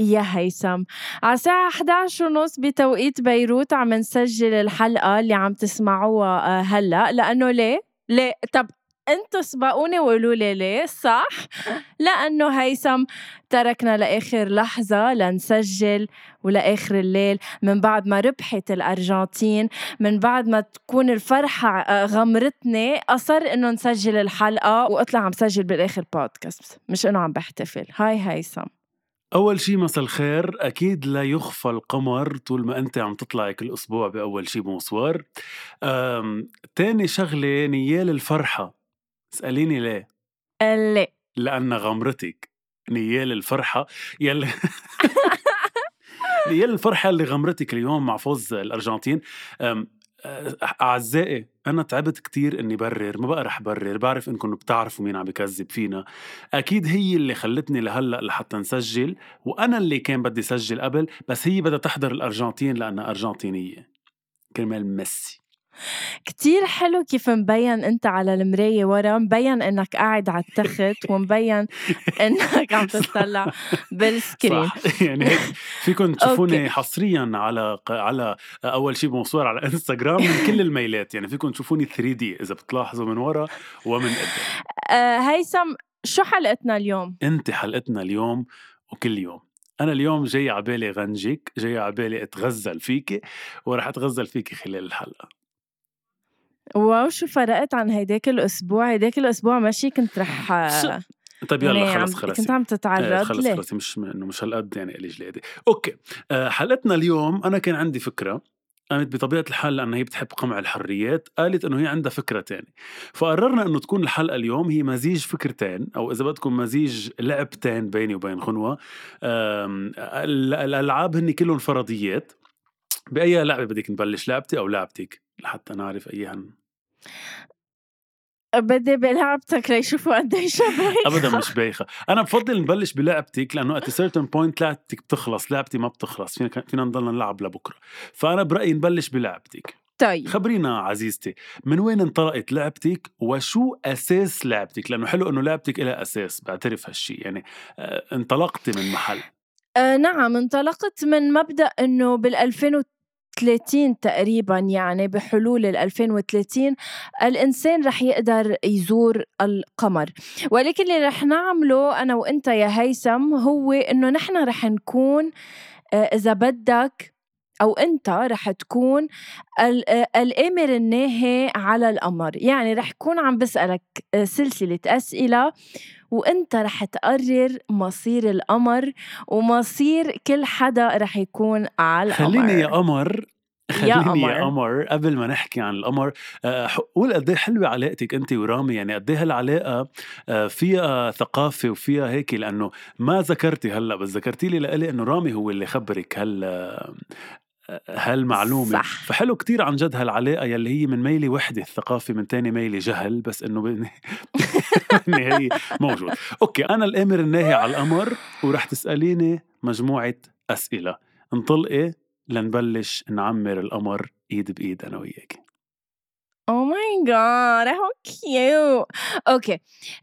يا هيثم. على الساعة 11 ونص بتوقيت بيروت عم نسجل الحلقة اللي عم تسمعوها هلأ. لأنه ليه؟ ليه؟ طب أنتوا سبقوني وقولوا لي ليه صح؟ لأنه هيثم تركنا لآخر لحظة لنسجل ولآخر الليل. من بعد ما ربحت الأرجنتين من بعد ما تكون الفرحة غمرتني أصر إنه نسجل الحلقة وأطلع عم سجل بالآخر بودكاست مش إنه عم بحتفل. هاي هيثم. أول شي مساء الخير. أكيد لا يخفى القمر طول ما أنت عم تطلعي كل أسبوع بأول شي بمصور تاني شغلة نيال الفرحة. اسأليني ليه؟ ليه؟ لأن غمرتك نيال الفرحة. يلي نيال الفرحة اللي غمرتك اليوم مع فوز الأرجنتين. أعزائي أنا تعبت كتير إني برر ما بقى رح برر بعرف إنكم بتعرفوا مين عم بكذب فينا. أكيد هي اللي خلتني لهلأ لحتى نسجل وأنا اللي كان بدي سجل قبل بس هي بدها تحضر الأرجنتين لأنها أرجنتينية. كرمال ميسي. كتير حلو كيف مبين أنت على المراية ورا مبين إنك قاعد على التخت ومبين إنك عم تطلع بالسكرين صح. يعني هيك فيكم تشوفوني حصريا على على أول شيء بمصور على انستغرام من كل الميلات. يعني فيكم تشوفوني 3 دي إذا بتلاحظوا من ورا ومن قدام. آه هيثم شو حلقتنا اليوم؟ أنت حلقتنا اليوم وكل يوم. أنا اليوم جاي على بالي غنجك جاي على بالي أتغزل فيكي ورح أتغزل فيكي خلال الحلقة. wow شو فرقت عن هيداك الأسبوع. هيداك الأسبوع ماشي كنت رح طيب يلا خلص خلص. كنت عم تتعرض خلص ليه؟ خلص. مش إنه مش هالقد يعني إلي جلادي okay. أه حلقتنا اليوم أنا كان عندي فكرة قامت بطبيعة الحال لأنها هي بتحب قمع الحريات قالت إنه هي عندها فكرة تانية. فقررنا إنه تكون الحلقة اليوم هي مزيج فكرتين أو إذا بدكم مزيج لعبتين بيني وبين غنوة الألعاب هن كلهم فرضيات. بأي لعبة بدك نبلش لعبتي أو لعبتك؟ لحتى نعرف أيهن بدي بلعبتك ليشوفوا قديش بايخة ابدا مش بايخة. أنا بفضل نبلش بلعبتك لأنه at certain point لعبتك بتخلص لعبتي ما بتخلص. فينا فينا نضلنا نلعب لبكرة. فأنا برأيي نبلش بلعبتك. طيب. خبرينا عزيزتي من وين انطلقت لعبتك وشو أساس لعبتك؟ لأنه حلو إنه لعبتك لها أساس بعترف هالشيء يعني آه انطلقتي من محل. آه نعم انطلقت من مبدأ إنه بال 2000 30 تقريبا يعني بحلول ال 2030 الإنسان رح يقدر يزور القمر. ولكن اللي رح نعمله أنا وإنت يا هيثم هو إنه نحن رح نكون إذا بدك أو أنت رح تكون الآمر الناهي على القمر. يعني رح يكون عم بسألك سلسلة أسئلة وأنت رح تقرر مصير القمر ومصير كل حدا رح يكون على القمر خليني يا قمر خليني يا قمر. قبل ما نحكي عن القمر آه، قول قد إيه حلوة علاقتك أنت ورامي. يعني قد إيه هالعلاقة آه، فيها ثقافة وفيها هيك؟ لأنه ما ذكرتي هلأ بس ذكرتي لي لإلي إنه رامي هو اللي خبرك هال هالمعلومة. صح. فحلو كتير عن جد هالعلاقة يلي هي من ميلة وحدة الثقافة من تاني ميلة جهل بس إنه بالنهاية موجود. okay أنا الأمر الناهي على الأمر ورح تسأليني مجموعة أسئلة. انطلقي لنبلش نعمر القمر إيد بإيد أنا وياك. oh my God how cute okay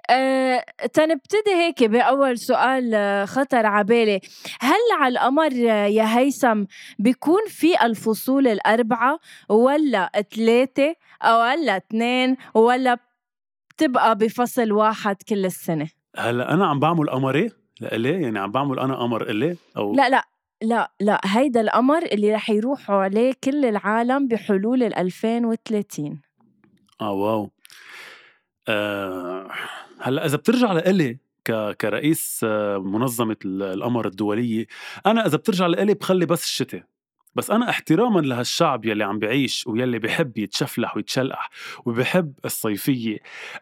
أه، تنبتدي هيك بأول سؤال آه، خطر على بالي هل على القمر آه، يا هيثم بيكون في الفصول الأربعة ولا ثلاثة أو ولا اثنين ولا بتبقى بفصل واحد كل السنة؟ هلا أنا عم بعمل قمري لإلي يعني عم بعمل أنا قمر إلي أو لا لا لا لا هيدا القمر اللي رح يروحوا عليه كل العالم بحلول ال 2030 آه واو آه هلأ إذا بترجع لإلي. كرئيس آه، منظمة القمر الدولية أنا إذا بترجع لإلي بخلي بس الشتاء بس أنا احتراما لهالشعب يلي عم بعيش ويلي بحب يتشفلح ويتشلقح وبحب الصيفية.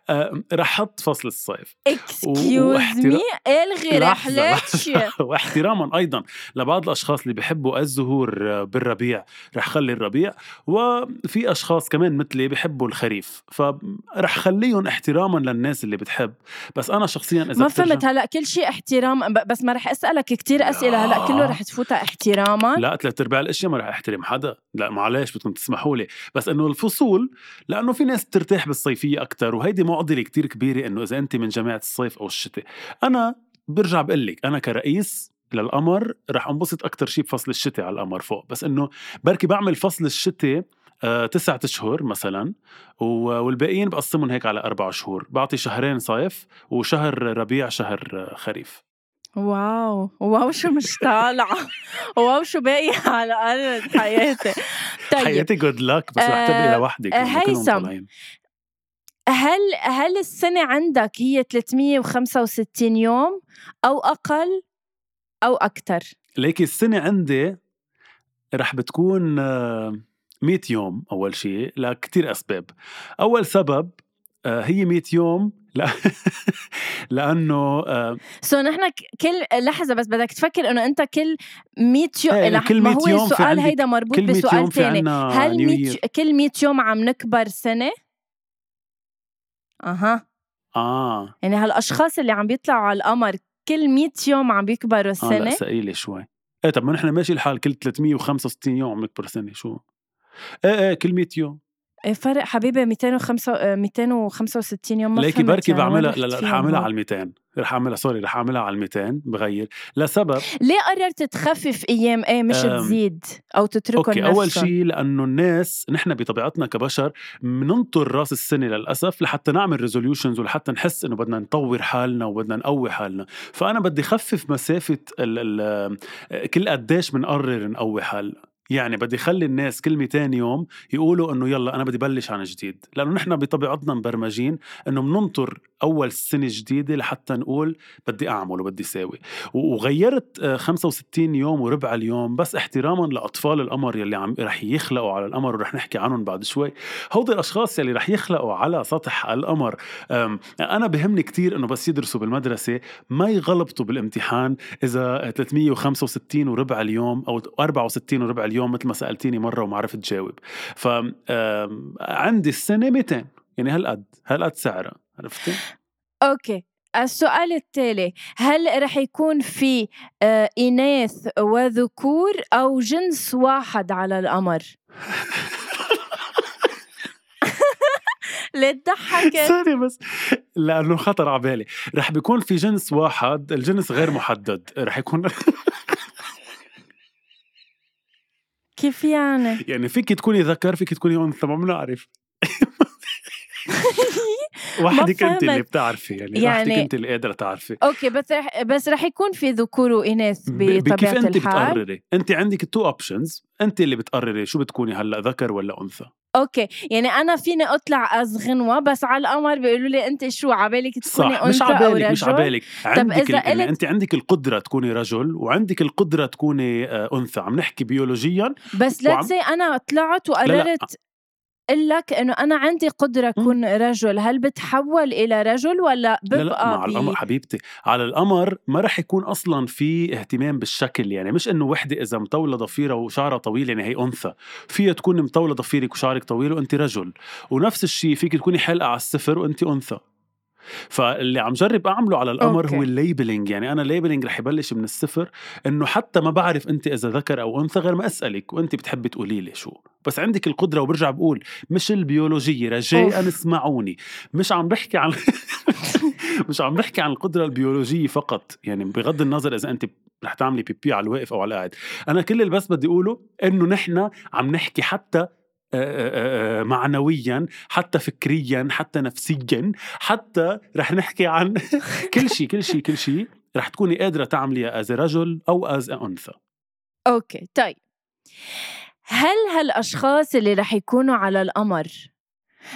آه رح أحط فصل الصيف. excuse me إلغي رحلتي واحتراما أيضا لبعض الأشخاص اللي بحبوا الزهور بالربيع. رح خلي الربيع. وفي أشخاص كمان مثلي بحبوا الخريف. فرح خليهم احتراما للناس اللي بتحب. بس أنا شخصيا إذا ما فهمت هلأ كل شيء احترام بس ما رح أسألك كتير أسئلة. هلأ كله رح تفوتها احتراما. لا ثلاث أرباع الأشياء ما رح أحترم حدا. لا معلش بدكم تسمحوا لي. بس إنه الفصول لأنه في ناس بترتاح بالصيفية أكثر وهيدي معضلة كتير كبيرة إنه إذا أنت من جماعة الصيف أو الشتاء. أنا برجع بقول لك أنا كرئيس للقمر رح انبسط أكثر شيء بفصل الشتاء على القمر فوق. بس إنه بركي بعمل فصل الشتاء آه، تسعة أشهر مثلا والباقيين بقسمهم هيك على أربع شهور. بعطي شهرين صيف وشهر ربيع شهر خريف. wow wow شو مش طالعة. wow شو باقي على أرض حياتي. طيب. حياتي good luck بس رح تبقي لوحدك هيثم. هل هل السنة عندك هي 365 يوم أو أقل أو أكثر؟ ليكي السنة عندي رح بتكون 100 يوم أول شيء لكتير أسباب. أول سبب آه، هي 100 يوم لا. لأنه سو so نحن كل لحظة بس بدك تفكر إنه أنت كل 100 يوم إيه كل 100 يوم هو السؤال هيدا مربوط بسؤال ثاني هل 100 كل 100 يوم عم نكبر سنة؟ أها. آه. يعني هالأشخاص اللي عم بيطلعوا على القمر كل 100 يوم عم بيكبروا السنة آه لا ثقيلة شوي. إيه طب ما نحن ماشي الحال كل 365 يوم عم نكبر سنة شو؟ إيه إيه كل 100 يوم. إيه، فرق حبيبي 205 265 يوم ما ليكي بركي يعني بعملها لا لا رح أعملها على ال 200 رح أعملها sorry رح أعملها على ال 200 بغير. لسبب؟ ليه قررت تخفف أيام؟ إيه مش تزيد أو تتركهم okay أول شيء لأنه الناس نحن بطبيعتنا كبشر بننطر راس السنة للأسف لحتى نعمل resolutions ولحتى نحس إنه بدنا نطور حالنا وبدنا نقوي حالنا. فأنا بدي خفف مسافة ال ال كل قديش بنقرر نقوي حالنا. يعني بدي خلي الناس كل 200 يوم يقولوا إنه يلا أنا بدي بلش عن جديد. لأنه نحن بطبيعتنا مبرمجين إنه بننطر أول سنة جديدة لحتى نقول بدي أعمل وبدي ساوي. وغيرت 65 يوم وربع اليوم بس احتراما لأطفال القمر يلي عم رح يخلقوا على القمر ورح نحكي عنهم بعد شوي. هودي الأشخاص يلي رح يخلقوا على سطح القمر أنا بهمني كتير إنه بس يدرسوا بالمدرسة ما يغلطوا بالامتحان إذا 365 وربع اليوم أو 64 وربع اليوم مثل ما سألتيني مرة وما عرفت جاوب ف عندي السنة 200 يعني هالقد هالقد سعرها. عرفتي؟ أوكي. السؤال التالي هل رح يكون في آه، إناث وذكور أو جنس واحد على القمر؟ ليه تضحكت؟ sorry بس لأنه خطر على بالي. رح بيكون في جنس واحد الجنس غير محدد. رح يكون كيف يعني؟ يعني فيك تكوني ذكر فيك تكوني أنثى ما بنعرف. وحدك انت اللي بتعرفي يعني, يعني وحدك انت اللي قادرة تعرفي. أوكي بس رح بس رح يكون في ذكور وإناث بطبيعة كيف انت الحال. بتقرري؟ انت عندك two options انت اللي بتقرري شو بتكوني هلأ ذكر ولا أنثى. أوكي يعني أنا فيني أطلع as غنوة بس على القمر بيقولوا لي أنت شو عبالك تكوني صح. أنثى مش عبالك مش عبالك عندك إذا يعني أنت عندك القدرة تكوني رجل وعندك القدرة تكوني آه، أنثى عم نحكي بيولوجيا بس لا وعم... أنا طلعت وقررت لا لا. لك انه أنا عندي قدرة أكون رجل. هل بتحول إلى رجل ولا ببقى لا لا على القمر حبيبتي. على القمر ما رح يكون أصلا في اهتمام بالشكل يعني مش إنه وحدة إذا مطولة ضفيرة وشعرها طويل يعني هي أنثى. فيها تكون مطولة ضفيرك وشعرك طويل وانت رجل. ونفس الشيء فيك تكوني حلقة على الصفر وانت أنثى. فاللي عم جرب أعمله على القمر أوكي. هو ال labeling. يعني أنا ال labeling رح يبلش من الصفر إنه حتى ما بعرف أنت إذا ذكر أو أنثى غير ما أسألك وأنت بتحبي تقولي لي شو. بس عندك القدرة وبرجع بقول مش البيولوجية رجاء اسمعوني. مش عم بحكي عن مش عم بحكي عن القدرة البيولوجية فقط. يعني بغض النظر إذا أنت رح تعملي بيبي على الواقف أو على القاعد. أنا كل اللي بس بدي أقوله إنه نحن عم نحكي حتى معنويا حتى فكريا حتى نفسيا حتى رح نحكي عن كل شيء كل شيء كل شيء رح تكوني قادرة تعمليها as رجل أو as أنثى. أوكي طيب. هل هالأشخاص اللي رح يكونوا على القمر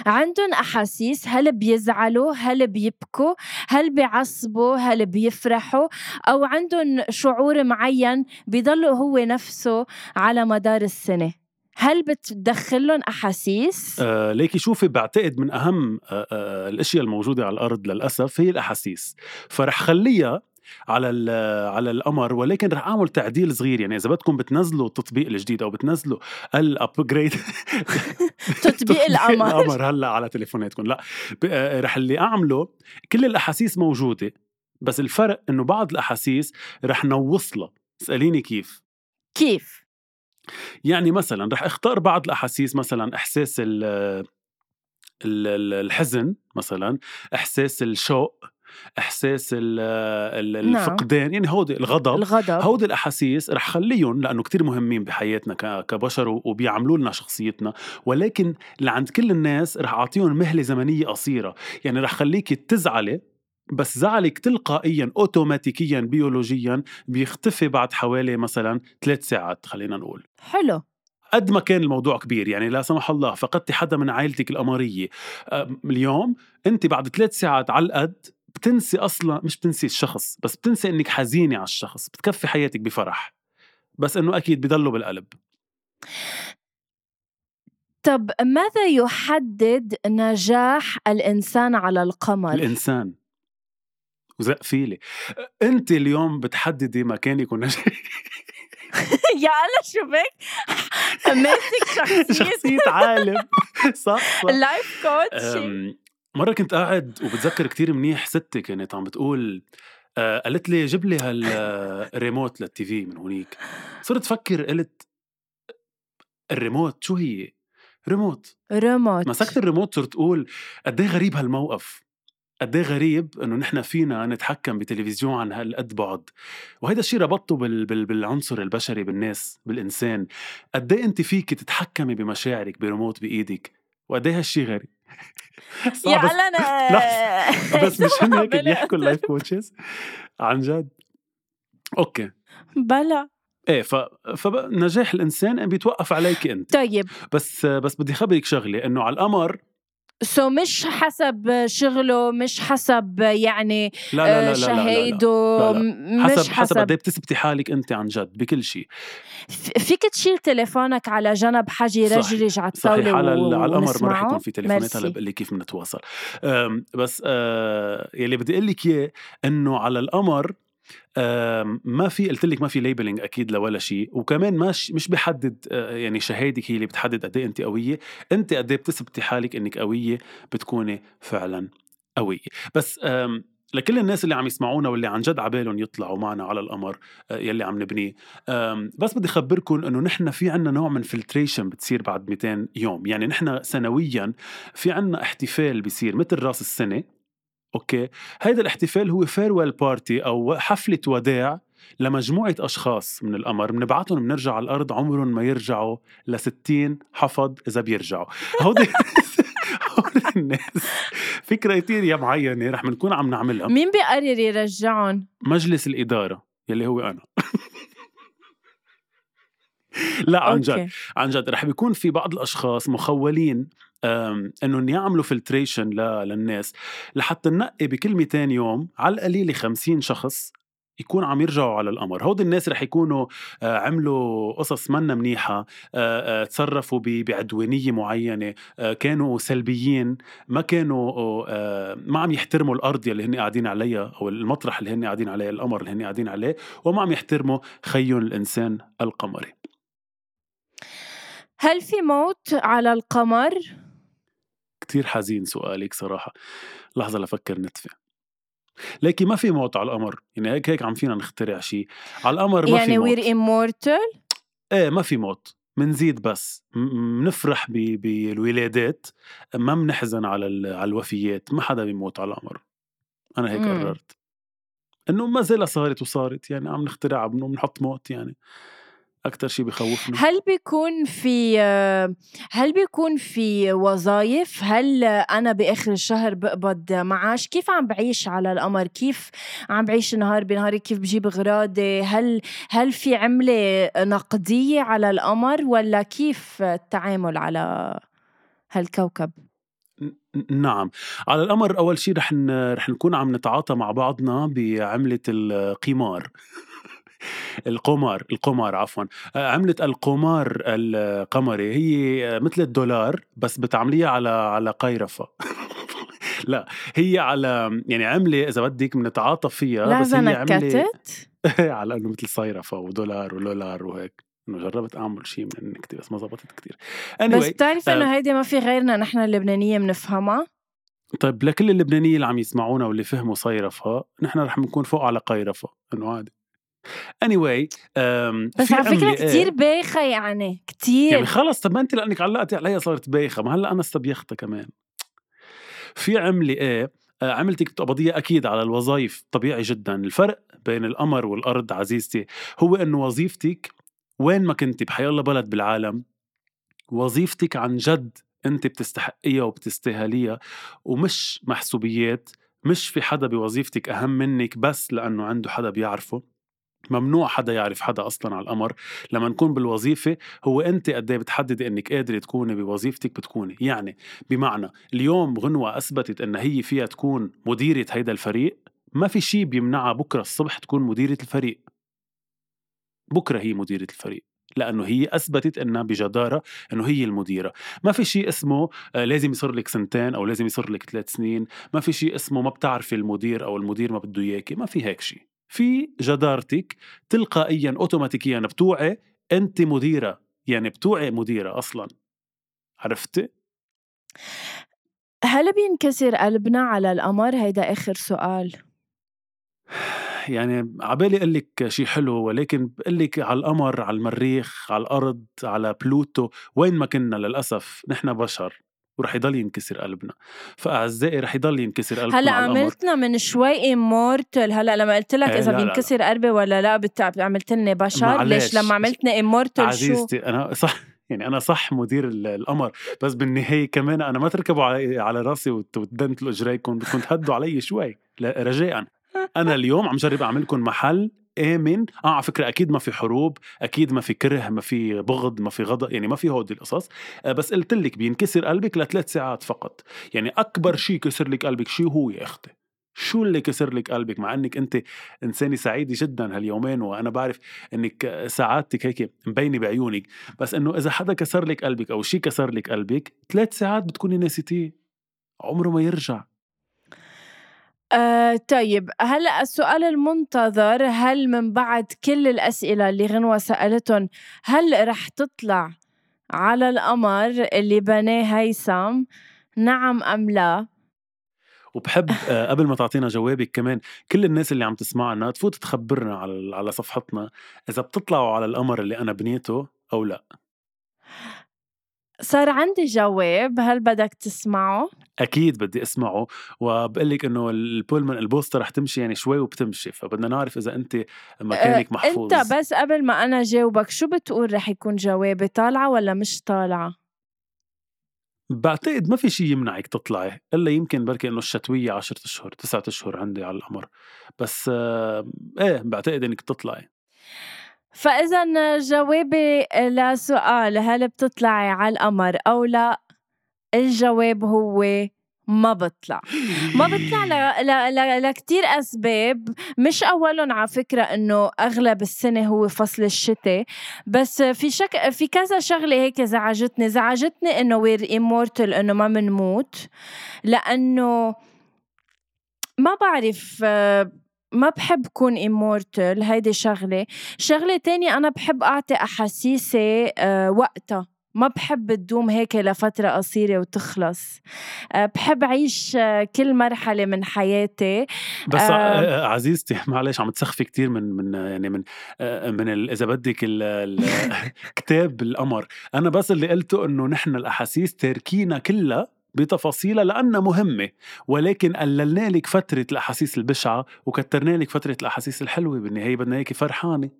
عندهم أحاسيس؟ هل بيزعلوا؟ هل بيبكوا؟ هل بيعصبوا؟ هل بيفرحوا؟ أو عندهم شعور معين بيضلوا هو نفسه على مدار السنة؟ هل بتدخل لهم أحاسيس؟ آه ليكي شوفي بعتقد من أهم آه آه الأشياء الموجودة على الأرض للأسف هي الأحاسيس. فرح خليها على على القمر ولكن رح أعمل تعديل صغير. يعني إذا بدكم بتنزلوا التطبيق الجديد أو بتنزلوا الابجريد تطبيق القمر. القمر هلأ على تليفوناتكم. لا آه، رح اللي أعمله كل الأحاسيس موجودة بس الفرق إنه بعض الأحاسيس رح نوصلها. اسأليني كيف. كيف؟ يعني مثلا رح أختار بعض الأحاسيس مثلا إحساس الحزن مثلا إحساس الشوق إحساس نعم. الفقدان نعم. يعني هودي الغضب الغضب هودي الأحاسيس رح خليهم لأنه كتير مهمين بحياتنا كبشر وبيعملوا لنا شخصيتنا ولكن لعند كل الناس رح أعطيهم مهلة زمنية قصيرة يعني رح خليكي تزعلي بس زعلك تلقائيا اوتوماتيكيا بيولوجيا بيختفي بعد حوالي مثلا ثلاث ساعات خلينا نقول. حلو. قد ما كان الموضوع كبير يعني لا سمح الله فقدتي حدا من عائلتك القمريه اليوم أنت بعد ثلاث ساعات على القد بتنسي أصلا مش بتنسي الشخص بس بتنسي إنك حزينة على الشخص بتكفي حياتك بفرح. بس إنه أكيد بضله بالقلب. طب ماذا يحدد نجاح الإنسان على القمر؟ الإنسان. وزق فيلي. انت اليوم بتحددي مكانك ونجاحك يا الله شو بك ماسك شخصية. شخصية عالم. صح صح. life coach مرة كنت قاعد وبتذكر كتير منيح ستي كانت عم بتقول آه قالت لي جيب لي هال remote لل TV من هونيك. صرت فكر قلت الريموت شو هي؟ remote remote مسكت الريموت صرت أقول قد إيه غريب هالموقف. قد إيه غريب إنه نحن فينا نتحكم بتلفزيون عن هالقد بعد. وهذا الشيء ربطته بال... بال... بالعنصر البشري بالناس بالإنسان. قد إيه أنت فيك تتحكمي بمشاعرك بريموت بإيدك؟ وقد إيه هالشيء غريب؟ يا أنا بس مش هن هيك بيحكوا اللايف كوتشز عن جد. أوكي. بلا إيه ف... فنجاح الإنسان بيتوقف عليك أنت. طيب. بس بس بدي خبرك شغلة إنه على القمر so مش حسب شغله مش حسب يعني لا لا لا شهيده لا. حسب حسب قد إيه بتثبتي حالك أنت عن جد بكل شيء. فيك تشيل تليفونك على جنب حاجي رجرج على الطاولة صحيح. على, على القمر ما رح يكون في تليفونات هلا بقول لك كيف بنتواصل بس آه يلي بدي أقول لك إياه إنه على القمر ما في قلت لك ما في ليبلينج أكيد لولا شيء وكمان مش مش بحدد آه، يعني شهادك هي اللي بتحدد قد إيه انت قوية انت قد إيه بتثبتي حالك إنك قوية بتكوني فعلا قوية. بس لكل الناس اللي عم يسمعونا واللي عن جد عبالهم يطلعوا معنا على القمر آه، يلي عم نبنيه. بس بدي اخبركم إنه نحن في عنا نوع من filtration بتصير بعد 200 يوم يعني نحن سنويا في عنا احتفال بيصير مثل راس السنة. أوكي. هيدا الاحتفال هو farewell party أو حفلة وداع لمجموعة أشخاص من القمر. بنبعتهم بنرجع على الأرض عمرهم ما يرجعوا ل 60 حفظ إذا بيرجعوا. هودي هودي الناس. في criteria معينة رح بنكون عم نعملها. مين بيقرر يرجعهم؟ مجلس الإدارة يلي هو أنا. لا عن جد. عن جد. رح بيكون في بعض الأشخاص مخولين انه يعملوا filtration للناس لحتى ننقي بكل 200 يوم على القليله 50 شخص يكون عم يرجعوا على القمر هود الناس رح يكونوا آه، عملوا قصص منا منيحة آه، آه، تصرفوا بعدوانية معينة كانوا سلبيين ما كانوا ما عم يحترموا الأرض يلي هن قاعدين عليها أو المطرح اللي هن قاعدين عليه القمر اللي هن قاعدين عليه وما عم يحترموا خيهم الإنسان القمري هل في موت على القمر؟ كتير حزين سؤالك صراحة. لحظة لفكر نتفة لكن ما في موت على القمر يعني هيك هيك عم فينا نخترع شيء على القمر ما يعني في موت. يعني وير امورتال إيه ما في موت. منزيد بس. بنفرح بالولادات. ما بنحزن على على الوفيات. ما حدا بيموت على القمر. أنا هيك قررت. إنه ما زالها صارت وصارت. يعني عم نخترع بنحط موت يعني. أكثر شيء بخوفني؟ هل بيكون في هل بيكون في وظائف هل أنا بآخر الشهر بقبض معاش؟ كيف عم بعيش على القمر؟ كيف عم بعيش نهار بنهار كيف بجيب غراضي هل هل في عملة نقدية على القمر؟ ولا كيف التعامل على هالكوكب؟ نعم. على القمر أول شيء رح رح نكون عم نتعاطى مع بعضنا بعملة القمار. القمار القمار عفوا. عملة القمار القمري هي مثل الدولار بس بتعمليها على على قيرفة. لا هي على يعني عملة إذا بدك بنتعاطف فيها بس هي عملة على إنه مثل صيرفة ودولار ولولار وهيك. إنه جربت أعمل شيء من النكته بس ما زبطت كتير. anyway, بس بتعرف إنه آه هيدي ما في غيرنا نحن اللبنانية بنفهمها طيب لكل اللبنانية اللي عم يسمعونا واللي فهموا صيرفة نحن رح نكون فوق على قيرفة. إنه عادي. Anyway بس على فكرة كثير بايخة يعني كثير يعني خلص طب ما أنت لأنك علقتي عليها صارت بايخة ما هلا أنا استبيختها كمان. في عملة إيه؟ آه، عملتك قبضية أكيد على الوظائف طبيعي جدا. الفرق بين القمر والأرض عزيزتي هو أنه وظيفتك وين ما كنتي بحيالله بلد بالعالم وظيفتك عن جد أنت بتستحقيها وبتستاهليها ومش محسوبيات مش في حدا بوظيفتك أهم منك بس لأنه عنده حدا بيعرفه. ممنوع حدا يعرف حدا أصلا على القمر. لما نكون بالوظيفة هو أنت قد إيه بتحددي إنك قادرة تكوني بوظيفتك بتكوني. يعني بمعنى اليوم غنوة أثبتت إن هي فيها تكون مديرة هيدا الفريق ما في شيء بيمنعها بكرة الصبح تكون مديرة الفريق. بكرة هي مديرة الفريق لأنه هي أثبتت إنها بجدارة إنه هي المديرة. ما في شيء اسمه آه، لازم يصير لك سنتين أو لازم يصير لك ثلاث سنين. ما في شيء اسمه ما بتعرفي المدير أو المدير ما بده إياكي. ما في هيك شيء في جدارتك تلقائيا اوتوماتيكيا بتوعي أنت مديرة. يعني بتوعي مديرة أصلا. عرفتي هل بينكسر قلبنا على القمر؟ هيدا آخر سؤال. يعني عبالي أقول لك شيء حلو ولكن بقول لك على القمر على المريخ على الأرض على بلوتو وين ما كنا للأسف نحن بشر. ورح يضل ينكسر قلبنا. فأعزائي رح يضل ينكسر قلبنا هلأ عملتنا من شوي امورتل هلأ لما قلت لك إذا بينكسر قلبي ولا لا عملت لي بشر. ليش؟ لما عملتني امورتل شو؟ عزيزتي أنا صح يعني أنا صح مدير القمر بس بالنهاية كمان أنا ما تركبوا على على رأسي وتدنتلوا اجريكم بدكم تهدوا علي شوي رجاء. أنا اليوم عم جرب اعمل لكم محل آمن. آه على فكرة أكيد ما في حروب أكيد ما في كره ما في بغض ما في غضب يعني ما في هودي القصص. آه بس قلت لك بينكسر قلبك لثلاث ساعات فقط. يعني أكبر شيء كسر لك قلبك شو هو يا أختي. شو اللي كسر لك قلبك؟ مع إنك أنت إنسانة سعيدة جدا هاليومين وأنا بعرف إنك سعادتك هيك مبينة بعيونك. بس إنه إذا حدا كسر لك قلبك أو شيء كسر لك قلبك ثلاث ساعات بتكوني ناسيتيه. عمره ما يرجع. آه طيب هلأ السؤال المنتظر هل من بعد كل الأسئلة اللي غنوة سألتهم هل رح تطلع على القمر اللي بناه هيثم نعم أم لا؟ وبحب آه قبل ما تعطينا جوابك كمان كل الناس اللي عم تسمعنا تفوت تخبرنا على على صفحتنا إذا بتطلعوا على القمر اللي أنا بنيته أو لا صار عندي جواب هل بدك تسمعه؟ أكيد بدي أسمعه وبقول لك إنه البولمان البوستر رح تمشي يعني شوي وبتمشي فبدنا نعرف إذا أنت مكانك محفوظ أنت بس قبل ما أنا جاوبك شو بتقول رح يكون جوابي طالعة ولا مش طالعة؟ بعتقد ما في شيء يمنعك تطلعي إلا يمكن بركي إنه الشتوية عشرة أشهر تسعة أشهر عندي على القمر بس آه إيه بعتقد إنك تطلعي فإذا جوابي لسؤال هل بتطلعي على القمر أو لا؟ الجواب هو ما بطلع. ما بطلع ل... ل... ل... لكتير أسباب. مش أولهم على فكرة إنه أغلب السنة هو فصل الشتاء بس في شك في كذا شغلة هيك زعجتني. زعجتني إنه وير إيمورتل إنه ما منموت لأنه ما بعرف ما بحب كون immortal هيدي شغلة. شغلة تانية أنا بحب أعطي أحاسيسي أه وقتها. ما بحب تدوم هيك لفترة قصيرة وتخلص. أه بحب أعيش أه كل مرحلة من حياتي. بس أه, آه، عزيزتي معلش عم تسخفي كتير من من يعني من آه، من إذا بدك كتاب القمر. أنا بس اللي قلته إنه نحن الأحاسيس تاركينا كلها بتفاصيلها لأنها مهمة. ولكن قللنا لك فترة الأحاسيس البشعة وكترنا لك فترة الأحاسيس الحلوة بالنهاية بدنا إياكي فرحانة.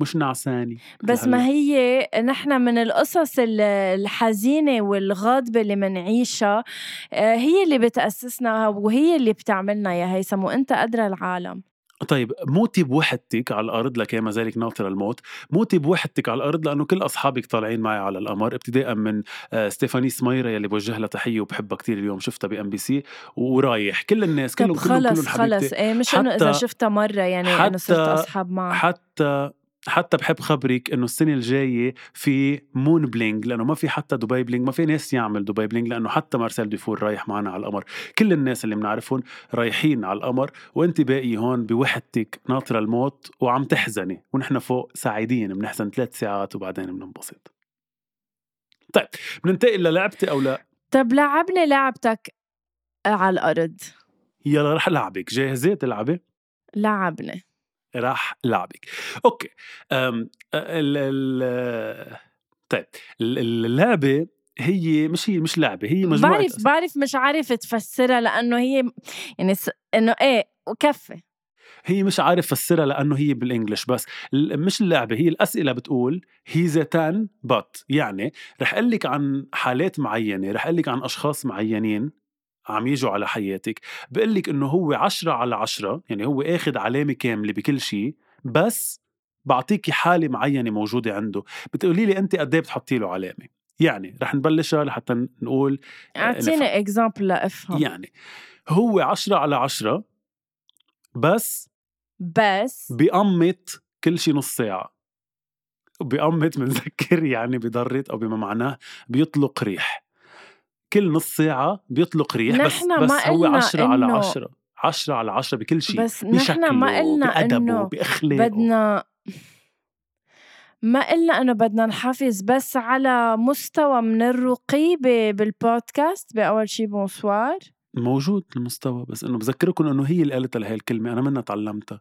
مش نعسانة بس ما هي نحن من القصص الحزينة والغاضبة اللي منعيشها آه، هي اللي بتأسسنا وهي اللي بتعملنا يا هيثم وأنت أدرى العالم. طيب موتي بوحدتك على الأرض لك ما ذلك ناطر الموت موتي بوحدتك على الأرض لأنه كل أصحابك طالعين معي على القمر ابتداء من آه، ستيفاني سميرة يلي بوجه لها تحية وبحبها كتير اليوم شفتها بام بي سي ورايح. كل الناس كلهم خلص كلهم خلص إيه مش إنه إذا شفتها مرة يعني إنه صرت أصحاب معها حتى حتى بحب خبرك إنه السنة الجاية في Moon Bling لأنه ما في حتى دبي Bling ما في ناس يعمل دبي Bling لأنه حتى مارسيل ديفور رايح معنا على القمر. كل الناس اللي بنعرفهم رايحين على القمر وانت باقي هون بوحدتك ناطرة الموت وعم تحزني ونحن فوق سعيدين بنحزن ثلاث ساعات وبعدين بننبسط طيب بننتقل للعبتي أو لا؟ طب لعبني لعبتك على الأرض. يلا رح لعبك جاهزة تلعبي؟ لعبني. راح لعبك. أوكي أم ال ال طيب ال- اللعبة هي مش هي مش لعبة هي مجموعة بعرف أسئلة. بعرف مش عارف تفسرها لأنه هي يعني س... إنه إيه وكفي هي مش عارف فسرها لأنه هي بالإنجلش بس. مش اللعبة هي الأسئلة بتقول هيز تان بات يعني رح أقول لك عن حالات معينة رح أقول لك عن أشخاص معينين. عم يجوا على حياتك. بقول لك إنه هو عشرة على عشرة يعني هو آخذ علامة كاملة بكل شيء بس بعطيكي حالة معينة موجودة عنده. بتقولي لي انت قد إيه بتحطي له علامة؟ يعني رح نبلشها لحتى نقول نفهم. أعطيني اكزامبل لأفهم. يعني هو عشرة على عشرة بس بس بيقمط كل شي نص ساعة. بيقمط بنذكر يعني بضرت أو بما معناه بيطلق ريح. كل نص ساعة بيطلق ريح بس, ما بس هو قلنا عشرة على إنه- عشرة عشرة على عشرة بكل شيء بس نحن ما قلنا بأدبه بأخلاقه. بدنا ما قلنا إنه بدنا نحافظ بس على مستوى من الرقي بالبودكاست باول شي bonsoir. موجود المستوى بس إنه بذكركم إنه هي اللي قالت لهي الكلمة أنا منها تعلمتها.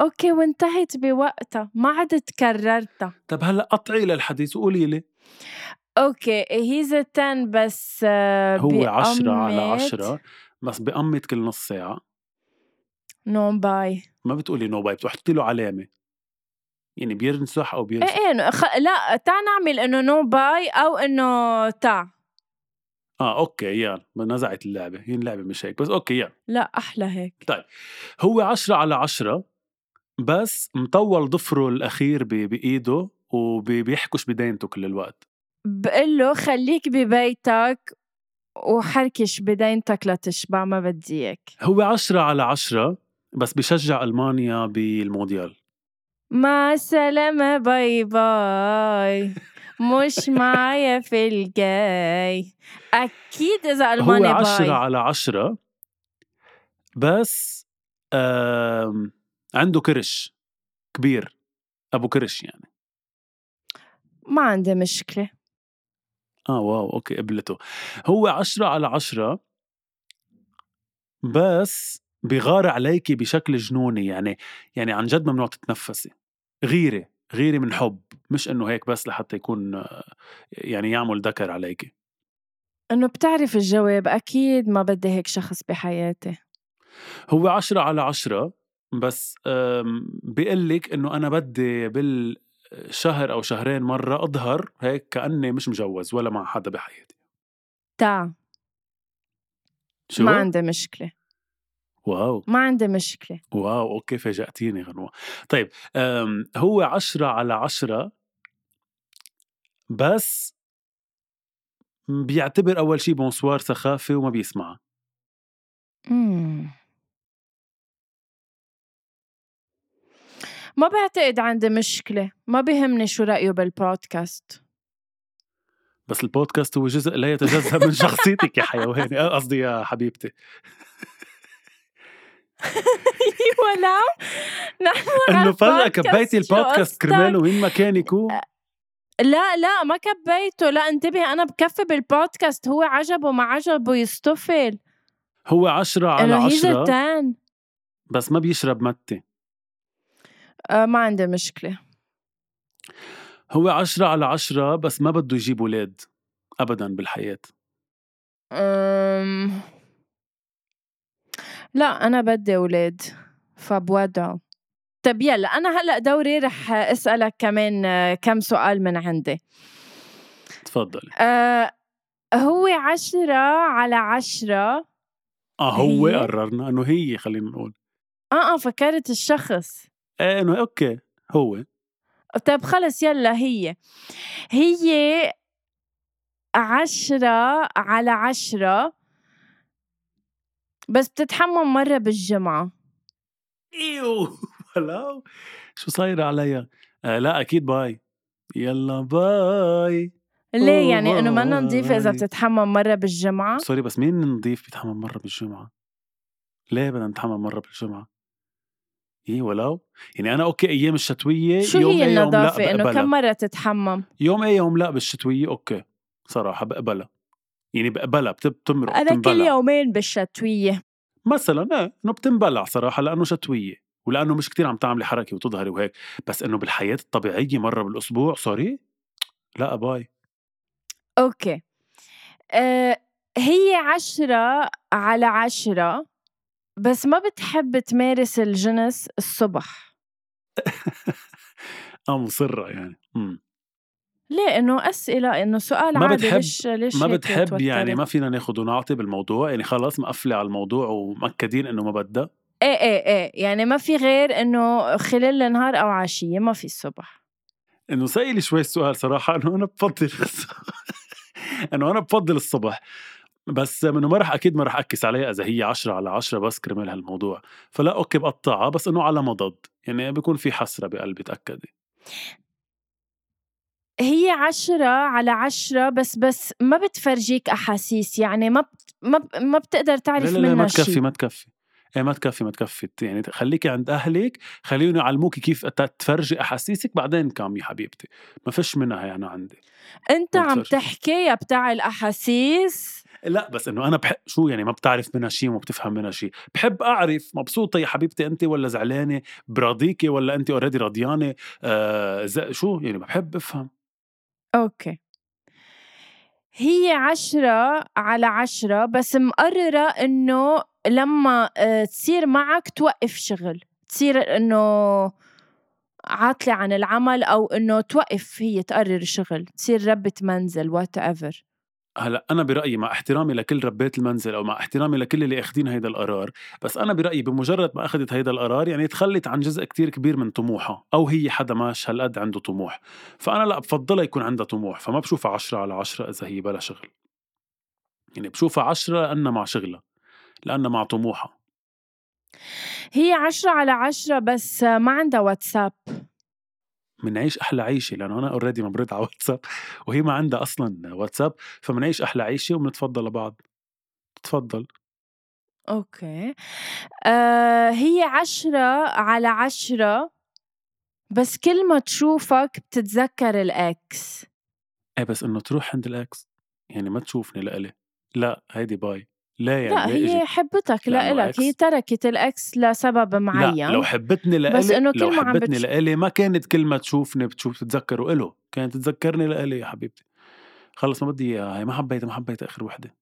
أوكي وانتهت بوقتها ما عاد تكررتها طب هلأ قطعي للحديث وقولي لي. أوكي he's 10 بس آه، هو عشرة على بيقمت- عشرة بس بقمط كل نص ساعة no bye ما بتقولي no bye بتحطي له علامة. يعني بينصح أو بيرسل إيه إيه خ... لا تعال نعمل إنه no bye أو إنه تاع آه أوكي يلا نزعت اللعبة. هي اللعبة مش هيك بس أوكي يلا. لا أحلى هيك. هو عشرة على عشرة بس مطول ضفره الأخير ب- بإيده وبيحكش بدينته كل الوقت. بقول له خليك ببيتك وحركش بدينتك لتشبع ما بدي إياك. هو عشرة على عشرة بس بشجع ألمانيا بالمونديال. مع السلامة bye bye. مش معايا في الجاي. أكيد إذا هو ألمانيا عشرة bye على عشرة بس عنده كرش. كبير. أبو كرش يعني. ما عندي مشكلة. آه wow okay قبلته. هو عشرة على عشرة بس بغار عليكي بشكل جنوني يعني يعني عن جد ممنوع تتنفسي. غيرة غيرة من حب مش إنه هيك بس لحتى يكون يعني يعمل ذكر عليكي إنه بتعرف الجواب أكيد ما بدي هيك شخص بحياتي. هو عشرة على عشرة بس بيقول لك إنه أنا بدي بالشهر أو شهرين مرة أظهر هيك كأني مش مجوز ولا مع حدا بحياتي. تاع شو؟ ما عندي مشكلة. wow. ما عندي مشكلة. wow okay فاجأتيني غنوة. طيب هو عشرة على عشرة بس بيعتبر أول شي bonsoir سخافة وما بيسمعها ما بعتقد عندي مشكلة. ما بيهمني شو رأيه بالبودكاست. بس البودكاست هو جزء لا يتجزأ من شخصيتك يا حيواني قصدي يا حبيبتي. ولا نحن على انه فجأة كبيتي البودكاست؟ كرماله وين ما كان يكون. لا لا ما كبيته. لا انتبه أنا بكفي بالبودكاست. هو عجبه ما عجبه يستفل. هو عشرة على عشرة. بس ما بيشرب آه ما عندي مشكلة. هو عشرة على عشرة بس ما بده يجيب ولاد أبدا بالحياة. أم... لا أنا بدي أولاد فبودعه طب يلا أنا هلأ دوري رح أسألك كمان آه، كم سؤال من عندي. تفضلي. أه هو عشرة على عشرة آه هو هي؟ قررنا إنه هي خلينا نقول. آه آه فكرت الشخص. آنه okay هو. طيب خلص يلا هي. هي عشرة على عشرة بس بتتحمم مرة بالجمعة. إيوه ولو شو صاير عليا آه لا أكيد باي. يلا باي. ليه؟ يعني إنه منا نظيفة إذا. بتتحمم مرة بالجمعة؟ sorry بس مين نضيف بيتحمم مرة بالجمعة؟ ليه بدنا نتحمم مرة بالجمعة؟ إيه ولو يعني أنا okay أيام الشتوية شو يوم هي إيه يوم النظافة؟ إنه كم مرة تتحمم؟ يوم إيه يوم لا بالشتوية okay. صراحة بقبلها يعني بقبلها بت- بتمرق أنا كل بتنبلع. يومين بالشتوية. مثلا إيه إنه بتنبلع صراحة لأنه شتوية. ولأنه مش كتير عم تعملي حركة وتظهري وهيك. بس إنه بالحياة الطبيعية مرة بالأسبوع sorry. لا باي. okay. آه هي عشرة على عشرة بس ما بتحب تمارس الجنس الصبح؟ آه مصرة يعني. مم. ليه؟ إنه أسئلة إنه سؤال ما عادي بتحب- ليش ليش ما بتحب يعني؟ ما فينا ناخد ونعطي بالموضوع يعني خلص مقفلة على الموضوع ومأكدين إنه ما بدها؟ إيه إيه إيه. يعني ما في غير إنه خلال النهار أو عشية ما في الصبح. إنه سألي شوي السؤال صراحة إنه أنا بفضل إنه أنا بفضل الصبح. بس انه ما رح أكيد ما رح أكس عليها إذا هي عشرة على عشرة بس كرمال هالموضوع. فلا أوكي بقطعها بس إنه على مضض. يعني بيكون في حسرة بقلبي تأكدي. هي عشرة على عشرة بس بس ما بتفرجيك أحاسيس يعني ما بت ما, ب- ما بتقدر لا تعرف لا لا ما منها تكفي شيء ما تكفي. إيه ما تكفي ما تكفي. يعني خليكي عند أهلك خليهم يعلموكي كيف تفرجي أحاسيسك بعدين كم يا حبيبتي. ما فيش منها يعني عندي. ما عم. تحكي يا بتاع الأحاسيس؟ لا بس إنه أنا بحب شو يعني ما بتعرف منها شيء وما بتفهم منها شيء بحب أعرف مبسوطة يا حبيبتي انت ولا زعلانة براضيكي ولا انت already راضيانة؟ آه شو يعني بحب أفهم. okay. هي عشرة على عشرة بس مقررة إنه لما آه، تصير معك توقف شغل. تصير إنه عاطلة عن العمل أو إنه توقف هي تقرر شغل. تصير ربة منزل وات ايفر هلأ أنا برأيي مع احترامي لكل ربات المنزل أو مع احترامي لكل اللي اخذين هيدا القرار بس أنا برأيي بمجرد ما اخذت هيدا القرار يعني تخلت عن جزء كتير كبير من طموحها أو هي حدا ماش هالقد عنده طموح فأنا لأ بفضلها يكون عندها طموح فما بشوفها عشرة على عشرة إذا هي بلا شغل. يعني بشوفها عشرة لأنها مع شغلها لأنها مع طموحها. هي عشرة على عشرة بس ما عندها واتساب. منعيش أحلى عيشه لأنه أنا already ما برد على واتساب وهي ما عندها أصلا واتساب فمنعيش أحلى عيشه وبنتفضل لبعض. تفضل. okay. آه هي عشرة على عشرة بس كل ما تشوفك بتتذكر ال ex. إيه بس إنه تروح عند ال ex يعني ما تشوفني لإلي. لا هيدي باي. لا يعني لا هي إجت؟ حبتك لإلك هي؟ تركت ال ex لسبب معين لا لو حبتني لإلي بس إنه لو كل ما عم حبتني لإلي ما كانت كل ما تشوفني بتشوف تتذكره إله. كانت تتذكرني لإلي يا حبيبتي. خلص ما بدي إياها. هي ما حبيتها ما حبيتها آخر وحدة.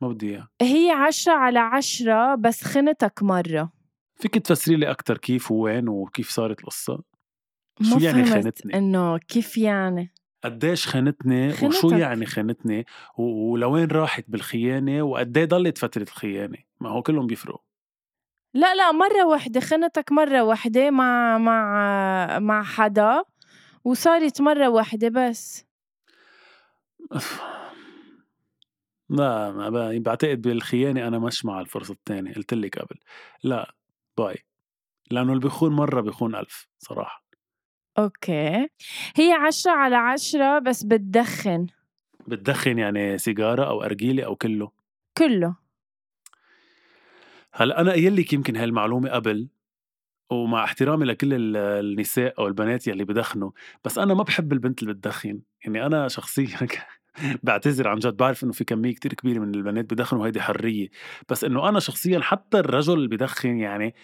ما بدي إياها. هي عشرة على عشرة بس خنتك مرة. فيك تفسري لي أكثر كيف ووين وكيف صارت القصة؟ ما شو يعني فهمت خانتني؟ إنه كيف يعني؟ قديش خانتني وشو خانتك. يعني خانتني ولوين راحت بالخيانة وقد إيه ضلت فترة الخيانة؟ ما هو كلهم بيفرقوا. لا لا مرة واحدة خنتك مرة واحدة مع مع مع حدا وصارت مرة واحدة بس. لا ما بعتقد بالخيانة أنا مش مع الفرصة الثانية قلت لك قبل. لا باي. لأنه اللي بيخون مرة بيخون ألف صراحة. okay. هي عشرة على عشرة بس بتدخن. بتدخن يعني سيجارة أو ارجيله أو كله؟ كله. هلا أنا قايل لك يمكن هالمعلومه قبل؟ ومع احترامي لكل ال- النساء أو البنات يلي بدخنوا بس أنا ما بحب البنت اللي بتدخن. يعني أنا شخصيا بعتذر عن جد بعرف إنه في كمية كتير كبيرة من البنات بدخنوا هيدي حرية. بس إنه أنا شخصيا حتى الرجل اللي بدخن يعني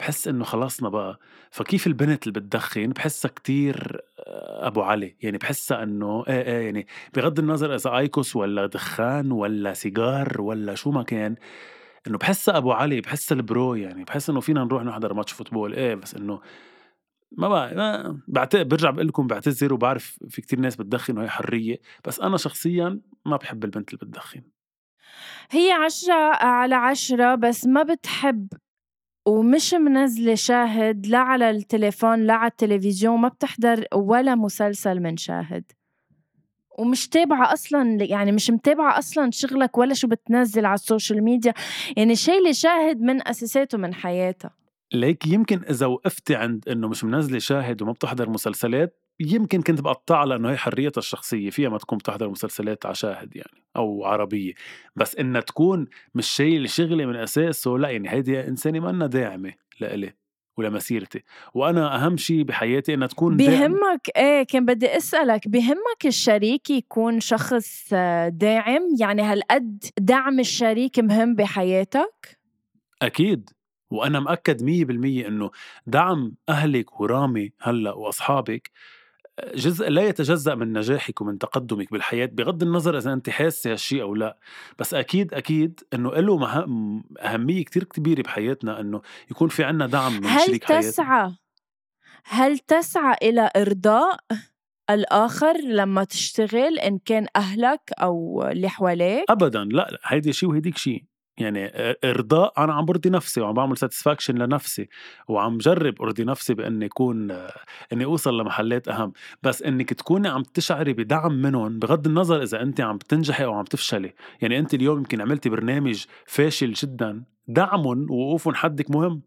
بحس إنه خلصنا بقى فكيف البنت اللي بتدخن بحسها كتير آه، أبو علي؟ يعني بحسها إنه إيه إيه يعني بغض النظر إذا IQOS ولا دخان ولا سيجار ولا شو ما كان إنه بحسها أبو علي بحسها ال bro يعني بحس إنه فينا نروح نحضر match football. إيه بس إنه ما بقى ما بعتقد برجع بقول لكم بعتذر وبعرف في كتير ناس بتدخن وهي حرية بس أنا شخصيا ما بحب البنت اللي بتدخن. هي عشرة على عشرة بس ما بتحب ومش منزلة شاهد لا على التليفون لا على التلفزيون ما بتحضر ولا مسلسل من شاهد. ومش تابعة أصلا يعني مش متابعة أصلا شغلك ولا شو بتنزل على ال social media. يعني شايلة شاهد من أساساته من حياتها. ليك يمكن إذا وقفتي عند إنه مش منزلة شاهد وما بتحضر مسلسلات يمكن كنت بقطعها لأنه هي حريتها الشخصية فيها ما تكون بتحضر مسلسلات على شاهد يعني أو عربية. بس إنها تكون مش شايل شغله من أساسه لا يعني هيدي إنسانة منا داعمة لإلي ولمسيرتي وأنا أهم شيء بحياتي إنها تكون بهمك إيه كان بدي أسألك بهمك الشريك يكون شخص داعم؟ يعني هالقد دعم الشريك مهم بحياتك؟ أكيد. وأنا مأكد مية بالمية إنه دعم أهلك ورامي هلأ وأصحابك جزء لا يتجزأ من نجاحك ومن تقدمك بالحياة بغض النظر إذا أنت حاسة هالشيء أو لا. بس أكيد أكيد إنه له مهم أهمية كتير كبيرة بحياتنا إنه يكون في عنا دعم من هل شريك حياتنا. هل تسعى هل تسعى إلى إرضاء الآخر لما تشتغل إن كان أهلك أو اللي حواليك؟ أبدا لا هيدي شيء وهيديك شيء. يعني إرضاء أنا عم برضي نفسي وعم بعمل ساتسفاكشن لنفسي وعم جرب ارضي نفسي بإني أكون إني أوصل لمحلات أهم. بس إنك تكوني عم تشعري بدعم منهم بغض النظر إذا أنت عم بتنجحي أو عم تفشلي. يعني أنت اليوم يمكن عملتي برنامج فاشل جدا دعمهم ووقوفهم حدك مهم.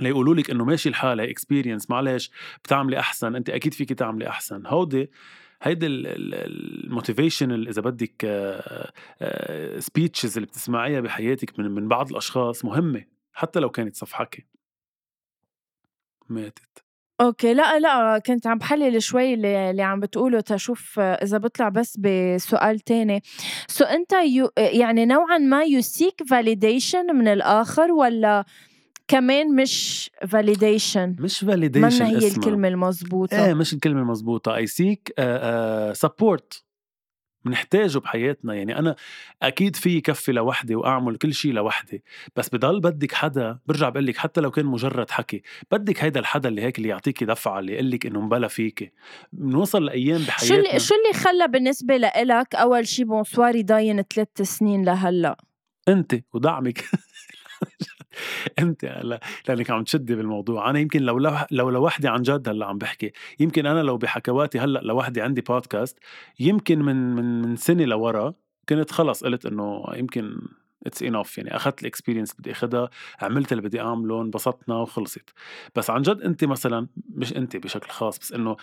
ليقولوا لك إنه ماشي الحال هي experience معلش بتعملي أحسن أنت أكيد فيك تعملي أحسن. هودي هيدي ال motivational إذا بدك speeches اللي بتسمعيها بحياتك من من بعض الأشخاص مهمة حتى لو كانت صفحكه ماتت. okay لا لا كنت عم بحلل شوي اللي, اللي عم بتقوله تشوف إذا بطلع بس بسؤال تاني. so أنت you يعني نوعا ما you seek validation من الآخر ولا كمان مش validation مش validation هي اسمها. الكلمة المضبوطة إيه مش الكلمة المضبوطة اي seek support بنحتاجه بحياتنا. يعني أنا أكيد في كفي لوحدي وأعمل كل شيء لوحدي. بس بضل بدك حدا برجع بقول لك حتى لو كان مجرد حكي بدك هيدا الحدا اللي هيك اللي يعطيكي دفعة اللي يقول لك إنه مبلا فيكي بنوصل لأيام بحياتنا شو اللي شو اللي خلى بالنسبة لإلك أول شيء بونسوار يضاين ثلاث سنين لهلأ؟ انت ودعمك. انت هلا لأنك عم تشدي بالموضوع. أنا يمكن لو لو لوحدي عن جد هلأ عم بحكي يمكن أنا لو بحكواتي هلأ لوحدي عندي بودكاست يمكن من من من سنة لورا كنت خلص قلت إنه يمكن it's enough يعني أخذت ال experience بدي اخذها عملت اللي بدي أعمله انبسطنا وخلصت. بس عن جد أنت مثلا مش أنت بشكل خاص بس إنه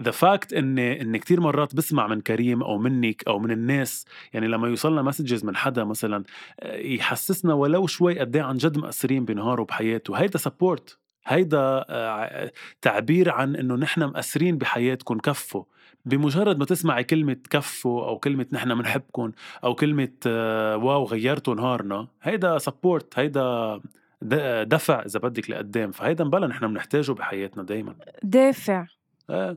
the fact إن إن كثير مرات بسمع من كريم أو منك أو من الناس يعني لما يوصلنا messages من حدا مثلا آه، يحسسنا ولو شوي قد إيه عن جد مأثرين بنهاره وبحياته هيدا support هيدا آه، تعبير عن إنه نحن مأثرين بحياتكم كفوا بمجرد ما تسمعي كلمة كفوا أو كلمة نحن بنحبكم أو كلمة آه، wow غيرتوا نهارنا هيدا support هيدا دفع إذا بدك لقدام. فهيدا مبلا نحن بنحتاجه بحياتنا دايما. دافع. آه.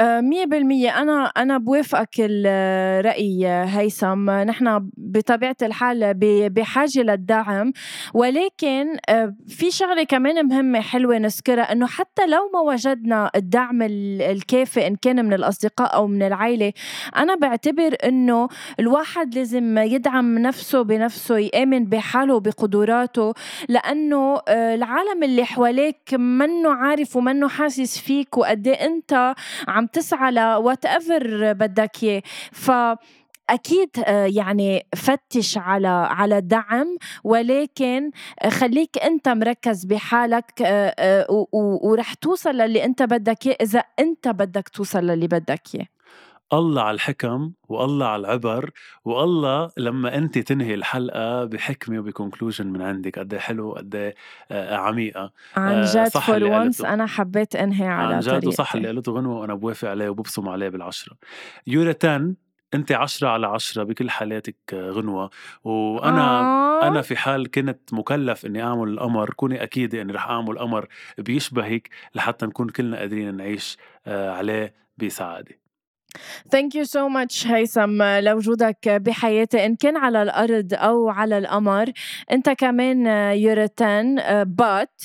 مية بالمية. أنا أنا بوافقك الرأي هيثم. نحن بطبيعة الحال بحاجة للدعم. ولكن آه، في شغلة كمان مهمة حلوة نذكرها إنه حتى لو ما وجدنا الدعم الكافي إن كان من الأصدقاء أو من العائلة أنا بعتبر إنه الواحد لازم يدعم نفسه بنفسه يآمن بحاله وبقدراته. لأنه آه، العالم اللي حواليك منه عارف ومنه حاسس فيك وقد إيه أنت عم عم تسعى لوات ايفر بدك إياه. ف أكيد آه، يعني فتش على على دعم ولكن خليك أنت مركز بحالك آه، آه، ورح توصل للي أنت بدك إياه إذا أنت بدك توصل للي بدك إياه. الله على الحكم والله على العبر والله لما انت تنهي الحلقة بحكمة وب conclusion من عندك قد إيه حلو قد إيه، عميقة. عن جد for once أنا حبيت أنهي على عن جد وصح اللي قالته غنوة وأنا بوافق عليه وببصم عليه بالعشرة. you're a 10 انت عشرة على عشرة بكل حالاتك غنوة. وأنا آه. أنا في حال كنت مكلف إني أعمل القمر كوني اكيدة إني رح أعمل قمر بيشبهك لحتى نكون كلنا قادرين نعيش آه، عليه بسعادة. thank you so much هيثم. لوجودك بحياتي إن كان على الأرض أو على القمر أنت كمان you're a ten but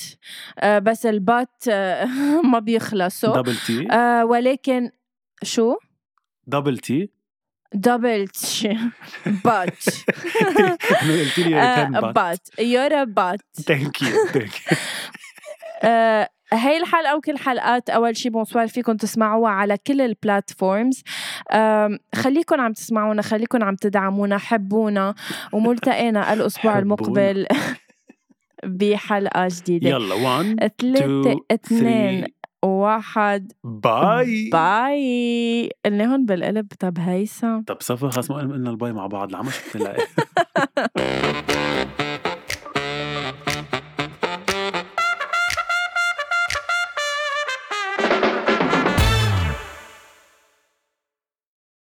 بس ال but ما بيخلصوا. double T ولكن شو؟ double T double but قلت لي آه، but you're a but thank you thank you هاي الحلقة وكل حلقات أول شي بونسوار فيكم تسمعوها على كل ال platforms خليكم عم تسمعونا خليكم عم تدعمونا حبونا وملتقينا الأسبوع المقبل بحلقة جديدة. يلا 1 ثلاثة اثنين واحد. bye. bye. هون بالقلب. طب هيثم. طب صفا خلص ما قلنا ال bye مع بعض لعمش بتلاقي